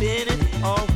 spinning all